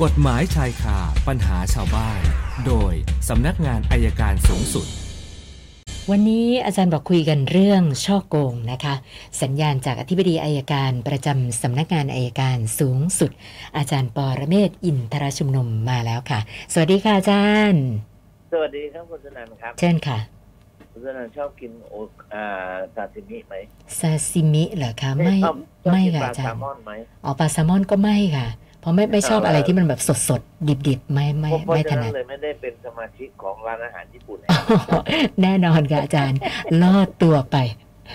กฎหมายชายคาปัญหาชาวบ้าน โดยสำนักงานอัยการสูงสุด วันนี้อาจารย์บอกคุยกันเรื่องฉ้อโกงนะคะ สัญญาณจากอธิบดีอัยการประจำสำนักงานอัยการสูงสุด อาจารย์ปอระเมศวร์อินทรชุมนุมมาแล้วค่ะ สวัสดีค่ะอาจารย์ สวัสดีครับคุณสนันครับ เชิญค่ะคุณสนันชอบกินโออ่าซาซิมิไหมซาซิมิเหรอคะไม่ชอบชอบไม่กินค่ะปลาแซลมอนไหมอาจารย์อ๋อปลาแซลมอนก็ไม่ค่ะ เพราะไม่ไม่ชอบเอาอะไรละที่มันแบบสดสดดิบดิบๆไม่ไม่เพราะไม่ฉะถนั้นันดเลยไม่ได้เป็นสมาชิกของร้านอาหารญี่ปุ่น แน่นอนค่ะอาจารย์รอดตัวไป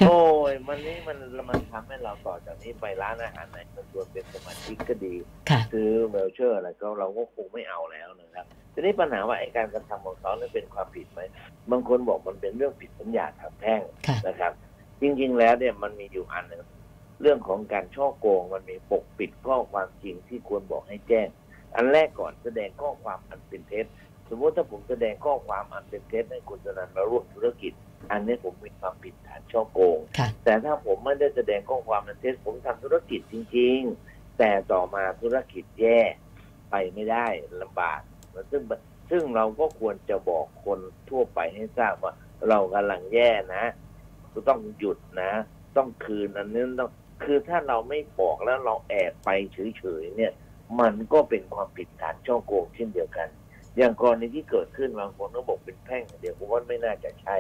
โอ้ยมันนี่มันมันทำให้เราต่อจากนี้ไปร้านอาหารไหนมันควรเป็นสมาชิกก็ดีค่ะซื้อ voucher อะไรก็เราก็คงไม่เอาแล้วนะครับทีนี้ปัญหาว่าไอ้การกระทำของเขานั้นเป็นความผิดไหมบางคนบอกมันเป็นเรื่องผิดสัญญาทางแพ่งค่ะนะครับ จริง ๆ แล้วเนี่ยมันมีอยู่อันหนึ่ง เรื่องของการช่อโกงมันมีปกปิดข้อความจริงที่ควรบอกให้แจ้ง อันแรกก่อนแสดงข้อความอันเป็นเท็จสมมติถ้าผมแสดงข้อความอันเป็นเท็จให้คุณสนันมาร่วมธุรกิจ อันนี้ผมมีความผิดฐานช่อโกงค่ะแต่ถ้าผมไม่ได้แสดงข้อความอันเท็จผมทำธุรกิจจริง ๆ แต่ต่อมาธุรกิจแย่ไปไม่ได้ลำบากซึ่งซึ่งเราก็ควรจะบอกคนทั่วไปให้ทราบว่า เรากำลังแย่นะก็ต้องหยุดนะ ต้องคืนอันนี้ต้อง คือถ้าเราไม่บอกแล้วเราแอบไปเฉยๆเนี่ย มันก็เป็นความผิดฐานช่อโกงเช่นเดียวกัน อย่างกรณีที่เกิดขึ้นบางคนก็บอกเป็นแพ่งเดี๋ยวผมว่าไม่น่าจะใช่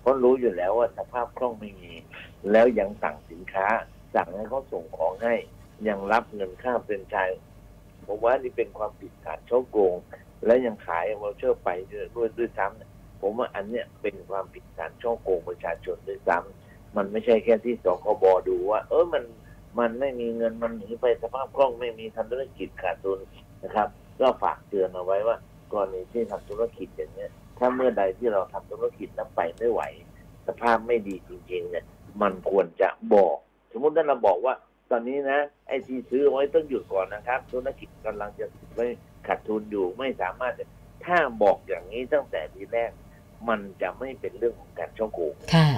เพราะรู้อยู่แล้วว่าสภาพคล่องไม่มี แล้วยังสั่งสินค้า สั่งให้เขาส่งของให้ ยังรับเงินค่าเป็นชายผมว่านี่เป็นความผิดฐานช่อโกง และยังขายวอลเชอร์ไปด้วยด้วยซ้ำผมว่าอันเนี้ยเป็นความผิดฐานช่อโกงประชาชนด้วยซ้ำ มันไม่ใช่แค่ที่สคบดูว่า เออมันมันไม่มีเงินมันหนีไปสภาพคล่องไม่มีทำธุรกิจขาดทุนนะครับ ก็ฝากเตือนเอาไว้ว่ากรณีที่ทำธุรกิจอย่างเนี้ย ถ้าเมื่อใดที่เราทำธุรกิจแล้วไปไม่ไหว สภาพไม่ดีจริง ๆ เนี่ย มันควรจะบอก สมมติถ้าเราบอกว่า ตอนนี้นะไอ้ที่ซื้อไว้ต้องหยุดก่อนนะครับ ธุรกิจกำลังจะไม่ขาดทุนอยู่ไม่สามารถถ้าบอกอย่างนี้ตั้งแต่ทีแรก มันจะไม่เป็นเรื่องของการช่อโกงค่ะ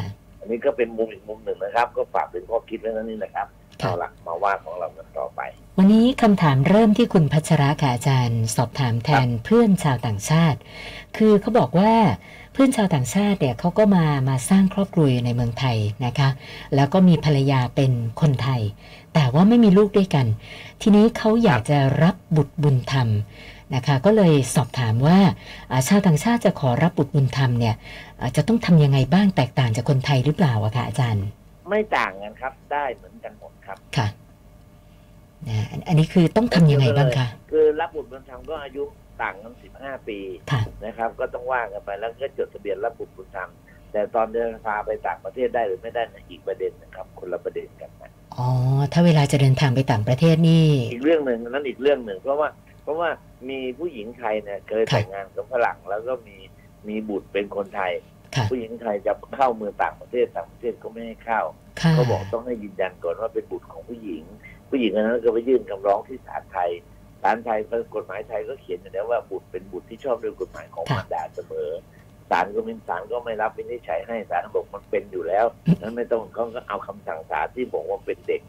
อันนี้ก็เป็นมุมอีกมุมหนึ่งนะครับ ก็ฝากเป็นข้อคิดไว้นั่นนี่นะครับค่ะเอาละมาว่าของเรากันต่อไป วันนี้คำถามเริ่มที่คุณพัชระค่ะอาจารย์ สอบถามแทนเพื่อนชาวต่างชาติ คือเขาบอกว่าเพื่อนชาวต่างชาติเนี่ยเขาก็มามาสร้างครอบครัวอยู่ในเมืองไทยนะคะ แล้วก็มีภรรยาเป็นคนไทย แต่ว่าไม่มีลูกด้วยกัน ทีนี้เขาอยากจะรับบุตรบุญธรรม นะคะก็เลยสอบถามว่าอ่าชาวต่างชาติจะขอรับบุตรบุญธรรมเนี่ยอ่าจะต้องทำยังไงบ้างแตกต่างจากคนไทยหรือเปล่าอะคะอาจารย์ ไม่ต่างกันครับ ได้เหมือนกันหมดครับค่ะนะอันอันนี้คือต้องทำยังไงบ้างคะคือรับบุตรบุญธรรมก็อายุต่างกันสิบห้าปีค่ะนะครับ ก็ต้องว่ากันไปแล้วก็จดทะเบียนรับบุตรบุญธรรมแต่ตอนเดินทางไปต่างประเทศได้หรือไม่ได้นะอีกประเด็นนะครับ คนละประเด็นกันนะอ๋อถ้าเวลาจะเดินทางไปต่างประเทศนี่ อีกเรื่องหนึ่งนั้นอีกเรื่องหนึ่งเพราะว่า เพราะว่ามีผู้หญิงไทยเนี่ยเคยค่ะแต่งงานกับฝรั่งแล้วก็มีมีบุตรเป็นคนไทยค่ะผู้หญิงไทยจะเข้าเมืองต่างประเทศต่างประเทศก็ไม่ให้เข้าค่ะเขาบอกต้องให้ยืนยันก่อนว่าเป็นบุตรของผู้หญิง ผู้หญิงคนนั้นก็ไปยื่นคำร้องที่ศาลไทยศาลไทยกฎหมายไทยก็เขียนอยู่แล้วว่าบุตรเป็นบุตรที่ชอบด้วยกฎหมายของมารดาเสมอศาลก็มีศาลก็ไม่รับวินิจฉัยให้ศาลบอกมันเป็นอยู่แล้วนั้นไม่ต้องเขาก็เอาคำสั่งศาลที่บอกว่าเป็นเด็ก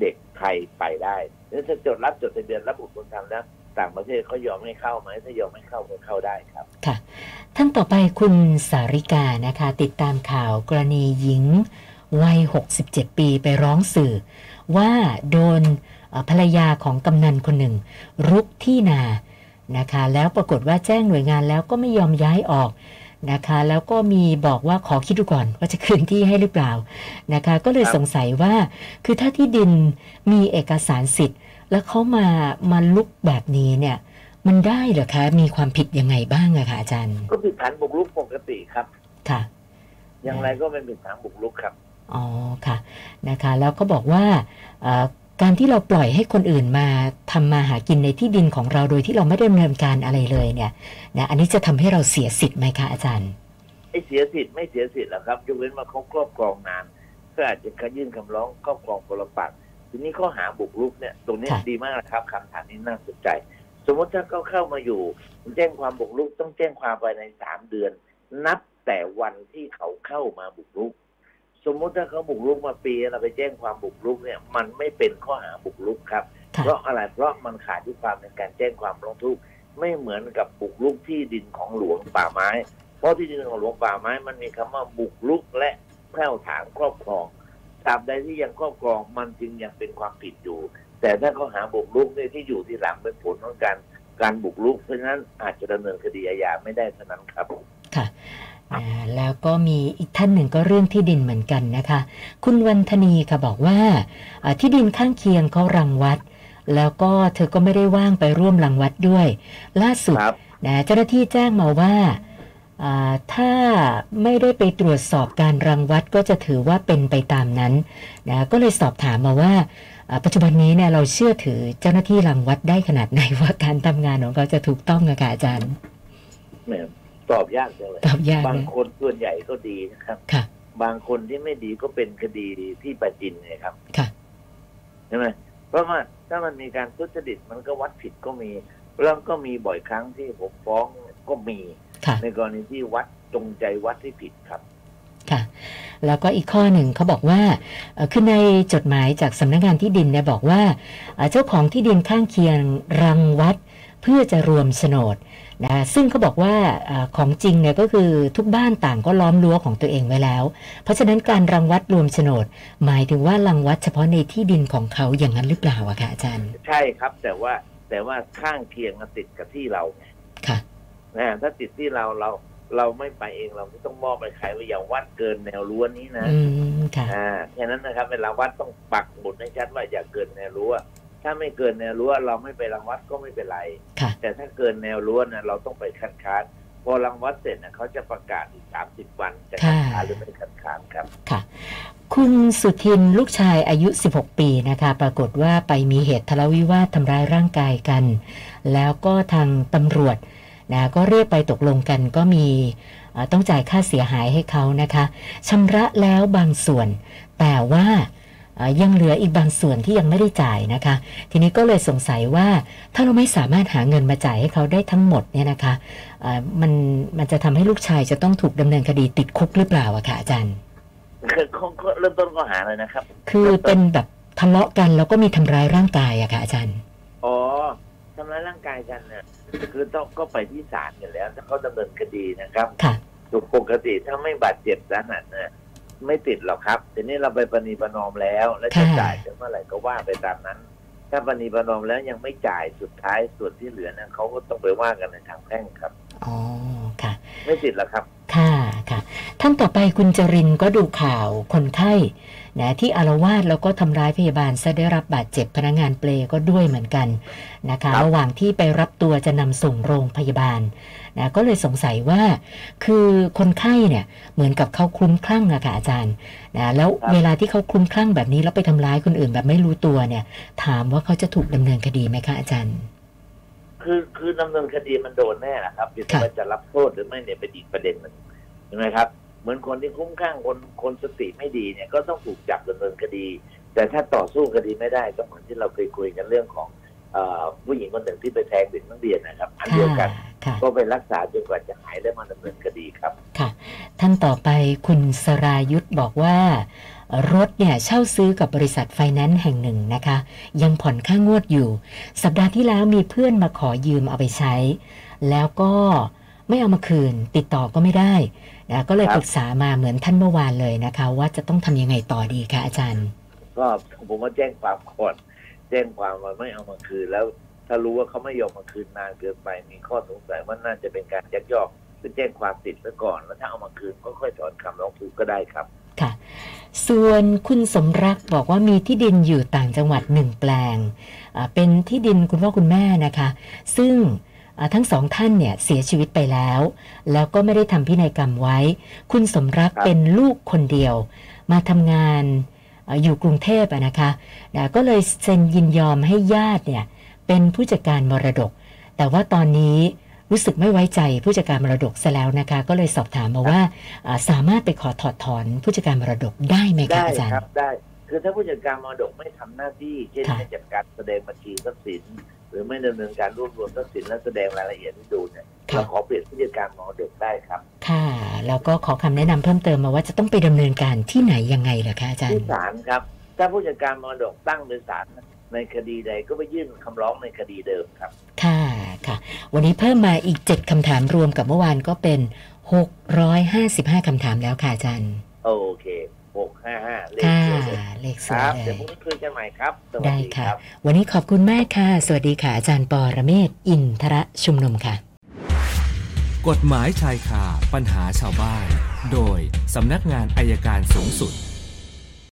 เด็กไทยไปได้แล้วถ้าจดรับจดทะเบียนรับบุตรบุญธรรมแล้ว ต่างประเทศเขายอมให้เข้าไหมถ้ายอมให้เข้าก็เข้าได้ครับ ค่ะ ท่านต่อไปคุณสาริกานะคะ ติดตามข่าวกรณีหญิงวัย 67 ปีไปร้องสื่อ ว่าโดนเอ่อภรรยาของกำนันคนหนึ่ง รุกที่นานะคะ แล้วปรากฏว่าแจ้งหน่วยงานแล้วก็ไม่ยอมย้ายออกนะคะ แล้วก็มีบอกว่าขอคิดดูก่อนว่าจะคืนที่ให้หรือเปล่านะคะ ก็เลยครับสงสัยว่าคือถ้าที่ดินมีเอกสารสิทธิ์ แล้วเขามามาลุกแบบนี้เนี่ย มันได้เหรอคะ มีความผิดยังไงบ้างอะคะอาจารย์ ก็ผิดฐานบุกรุกปกติครับ ค่ะ อย่างไรก็เป็นผิดฐานบุกรุกครับ อ๋อค่ะนะคะ แล้วก็บอกว่าเอ่อการที่เราปล่อยให้คนอื่นมาทำมาหากินในที่ดินของเราโดยที่เราไม่ได้ดำเนินการอะไรเลยเนี่ยนะอันนี้จะทำให้เราเสียสิทธิ์ไหมคะอาจารย์ไอ้เสียสิทธิ์ไม่เสียสิทธิ์หรอกครับยกเว้นว่าเขาครอบครองนาน ก็อาจจะยื่นคำร้องครอบครองปรปักษ์ ทีนี้ข้อหาบุกรุกเนี่ยตรงนี้ค่ะดีมากนะครับคำถามนี้น่าสนใจ สมมติถ้าเขาเข้ามาอยู่แจ้งความบุกรุกต้องแจ้งความภายในสามเดือน นับแต่วันที่เขาเข้ามาบุกรุก สมมุติถ้าเขาบุกรุกมาปีเราไปแจ้งความบุกรุกเนี่ย มันไม่เป็นข้อหาบุกรุกครับค่ะเพราะอะไรเพราะมันขาดที่ความในการแจ้งความร้องทุกข์ไม่เหมือนกับบุกรุกที่ดินของหลวงป่าไม้ เพราะที่ดินของหลวงป่าไม้มันมีคำว่าบุกรุกและแผ่วถางครอบครอง ตราบใดที่ยังครอบครองมันจึงยังเป็นความผิดอยู่ แต่ถ้าเขาหาบุกรุกเนี่ยที่อยู่ที่หลังเป็นผลของการการบุกรุกเพราะฉะนั้นอาจจะดำเนินคดีอาญาไม่ได้เท่านั้นครับค่ะอ่าแล้วก็มีอีกท่านหนึ่งก็เรื่องที่ดินเหมือนกันนะคะ คุณวันธนีค่ะบอกว่าอ่าที่ดินข้างเคียงเขารังวัด แล้วก็เธอก็ไม่ได้ว่างไปร่วมรังวัดด้วย ล่าสุดครับนะเจ้าหน้าที่แจ้งมาว่าอ่า ถ้าไม่ได้ไปตรวจสอบการรังวัดก็จะถือว่าเป็นไปตามนั้นนะก็เลยสอบถามมาว่าอ่าปัจจุบันนี้เนี่ยเราเชื่อถือเจ้าหน้าที่รังวัดได้ขนาดไหนว่าการทำงานของเขาจะถูกต้องอะค่ะอาจารย์แหมตอบยากจังเลยตอบยากบางเลยคนส่วนใหญ่ก็ดีนะครับค่ะ บางคนที่ไม่ดีก็เป็นคดีที่ประจินไงครับค่ะใช่ไหมเพราะว่าถ้ามันมีการทุจริตมันก็วัดผิดก็มีแล้วก็มีบ่อยครั้งที่ผมฟ้องก็มีค่ะ ในกรณีที่วัดจงใจวัดที่ผิดครับค่ะแล้วก็อีกข้อหนึ่งเขาบอกว่าเอ่อคือในจดหมายจากสำนักงานที่ดินเนี่ยบอกว่าเอ่อเจ้าของที่ดินข้างเคียงรังวัดเพื่อจะรวมโฉนดนะซึ่งเขาบอกว่าเออของจริงเนี่ยก็คือทุกบ้านต่างก็ล้อมรั้วของตัวเองไว้แล้ว เพราะฉะนั้นการรังวัดรวมโฉนด หมายถึงว่ารังวัดเฉพาะในที่ดินของเขาอย่างนั้นหรือเปล่าอะคะอาจารย์ ใช่ครับแต่ว่าแต่ว่าข้างเคียงอะติดกับที่เราไงค่ะ นะถ้าติดที่เราเราเราไม่ไปเองเราไม่ต้องมอบไปใครว่าอย่าวัดเกินแนวรั้วนี้นะอืมค่ะอ่าแค่นั้นนะครับ เวลาวัดต้องปักหมุดให้ชัดว่าอย่าเกินแนวรั้วถ้าไม่เกินแนวรั้วเราไม่ไปรังวัดก็ไม่เป็นไรค่ะแต่ถ้าเกินแนวรั้วนะเราต้องไปคัดค้านพอรังวัดเสร็จนะเขาจะประกาศอีกสามสิบวันจะคัดค้านหรือไม่คัดค้านครับค่ะ คุณสุทินลูกชายอายุ 16 ปีนะคะ ปรากฏว่าไปมีเหตุทะเลาะวิวาททำร้ายร่างกายกัน แล้วก็ทางตำรวจ นะก็เรียกไปตกลงกันก็มีเอ่อต้องจ่ายค่าเสียหายให้เขานะคะชำระแล้วบางส่วน แต่ว่าเอ่อยังเหลืออีกบางส่วนที่ยังไม่ได้จ่ายนะคะ ทีนี้ก็เลยสงสัยว่าถ้าเราไม่สามารถหาเงินมาจ่ายให้เขาได้ทั้งหมดเนี่ยนะคะเอ่อมันมันจะทำให้ลูกชายจะต้องถูกดำเนินคดีติดคุกหรือเปล่าอะคะอาจารย์คือเขาเขาเริ่มต้นข้อหาเลยนะครับ คือเป็นแบบทะเลาะกันแล้วก็มีทำร้ายร่างกายอะค่ะอาจารย์อ๋อ ทำร้ายร่างกายกันเนี่ยคือต้องก็ไปที่ศาลกันแล้ว ถ้าเขาดำเนินคดีนะครับค่ะถูกปกติถ้าไม่บาดเจ็บสาหัสเนี่ยไม่ติดหรอกครับทีนี้เราไปประนีประนอมแล้ว แล้วจะค่ะจ่ายถึงเมื่อไหร่ก็ว่าไปตามนั้น ถ้าประนีประนอมแล้วยังไม่จ่ายสุดท้ายส่วนที่เหลือเนี่ยเขาก็ต้องไปว่ากันในทางแพ่งครับอ๋อค่ะ ไม่ติดหรอกครับ ค่ะค่ะ ท่านต่อไปคุณจรินก็ดูข่าวคนไข้ นะที่อารวาสแล้วก็ทำร้ายพยาบาลซะได้รับบาดเจ็บพนักงานเปลก็ด้วยเหมือนกันนะคะครับระหว่างที่ไปรับตัวจะนำส่งโรงพยาบาลนะก็เลยสงสัยว่าคือคนไข้เนี่ยเหมือนกับเขาคลุ้มคลั่งอะค่ะอาจารย์นะแล้วเวลาที่เขาคลุ้มคลั่งแบบนี้แล้วไปทำร้ายคนอื่นแบบไม่รู้ตัวเนี่ย ถามว่าเขาจะถูกดำเนินคดีไหมคะอาจารย์ คือคือดำเนินคดีมันโดนแน่แหละครับเพียงแต่ค่ะว่าจะรับโทษหรือไม่เนี่ยเป็นอีกประเด็นหนึ่งใช่ไหมครับ เหมือนคนที่คุ้มข้างคนคนสติไม่ดีเนี่ยก็ต้องถูกจับดำเนินคดี แต่ถ้าต่อสู้คดีไม่ได้ก็เหมือนที่เราเคยคุยกันเรื่องของเออผู้หญิงคนหนึ่งที่ไปแทงเด็กนักเรียนนะครับอันเดียวกันค่ะก็ไปรักษาจนกว่าจะหายแล้วมาดำเนินคดีครับค่ะ ท่านต่อไปคุณสรายุทธบอกว่ารถเนี่ยเช่าซื้อกับบริษัทไฟแนนซ์แห่งหนึ่งนะคะ ยังผ่อนค่างวดอยู่ สัปดาห์ที่แล้วมีเพื่อนมาขอยืมเอาไปใช้ แล้วก็ ไม่เอามาคืน ติดต่อก็ไม่ได้นะก็เลยครับปรึกษามาเหมือนท่านเมื่อวานเลยนะคะ ว่าจะต้องทำยังไงต่อดีคะอาจารย์ ก็ผมว่าแจ้งความก่อนแจ้งความว่าไม่เอามาคืน แล้วถ้ารู้ว่าเขาไม่ยอมมาคืนนานเกินไป มีข้อสงสัยว่าน่าจะเป็นการยักยอกคือแจ้งความติดซะก่อน แล้วถ้าเอามาคืนก็ค่อยถอนคำร้องทุกข์ก็ได้ครับค่ะ ส่วนคุณสมรักบอกว่ามีที่ดินอยู่ต่างจังหวัดหนึ่งแปลงอ่าเป็นที่ดินคุณพ่อคุณแม่นะคะ ซึ่งอ่า ทั้งสองท่านเนี่ยเสียชีวิตไปแล้ว แล้วก็ไม่ได้ทำพินัยกรรมไว้ คุณสมรักครับเป็นลูกคนเดียว มาทำงานอ่าอยู่กรุงเทพอะนะคะนะก็เลยเซ็นยินยอมให้ญาติเนี่ยเป็นผู้จัดการมรดก แต่ว่าตอนนี้รู้สึกไม่ไว้ใจผู้จัดการมรดกซะแล้วนะคะ ก็เลยสอบถามมาว่าอ่าสามารถไปขอถอดถอนผู้จัดการมรดกได้ไหมคะได้อาจารย์ครับได้คือถ้าผู้จัดการมรดกไม่ทำหน้าที่เช่นค่ะไม่จัดการแสดงบัญชีทรัพย์สิน หรือไม่ดำเนินการรวบรวมทรัพย์สินและแสดงรายละเอียดให้ดูเนี่ยเราขอเปลี่ยนผู้จัดการมรดกได้ครับ ค่ะ แล้วก็ขอคำแนะนำเพิ่มเติมมาว่าจะต้องไปดำเนินการที่ไหนยังไงเหรอคะอาจารที่ย์ศาลครับ ถ้าผู้จัดการมรดกตั้งโดยศาลในคดีใดก็ไปยื่นคำร้องในคดีเดิมครับ ค่ะค่ะ วันนี้เพิ่มมาอีก 7คำถามรวมกับเมื่อวานก็เป็น 655คำถามแล้วค่ะอาจารย์ โอเค หกห้าห้าเลขค่ะสวยเลยเลขสควยรับเลเดี๋ยวยพรุ่งนี้คุยกันใหม่ครับสวัสได้ดีค่ะครับวันนี้ขอบคุณมากค่ะ สวัสดีค่ะ อาจารย์ปอระเมศวร์อินทระชุมนุมค่ะ กฎหมายชายคาปัญหาชาวบ้าน โดยสำนักงานอายการสูงสุด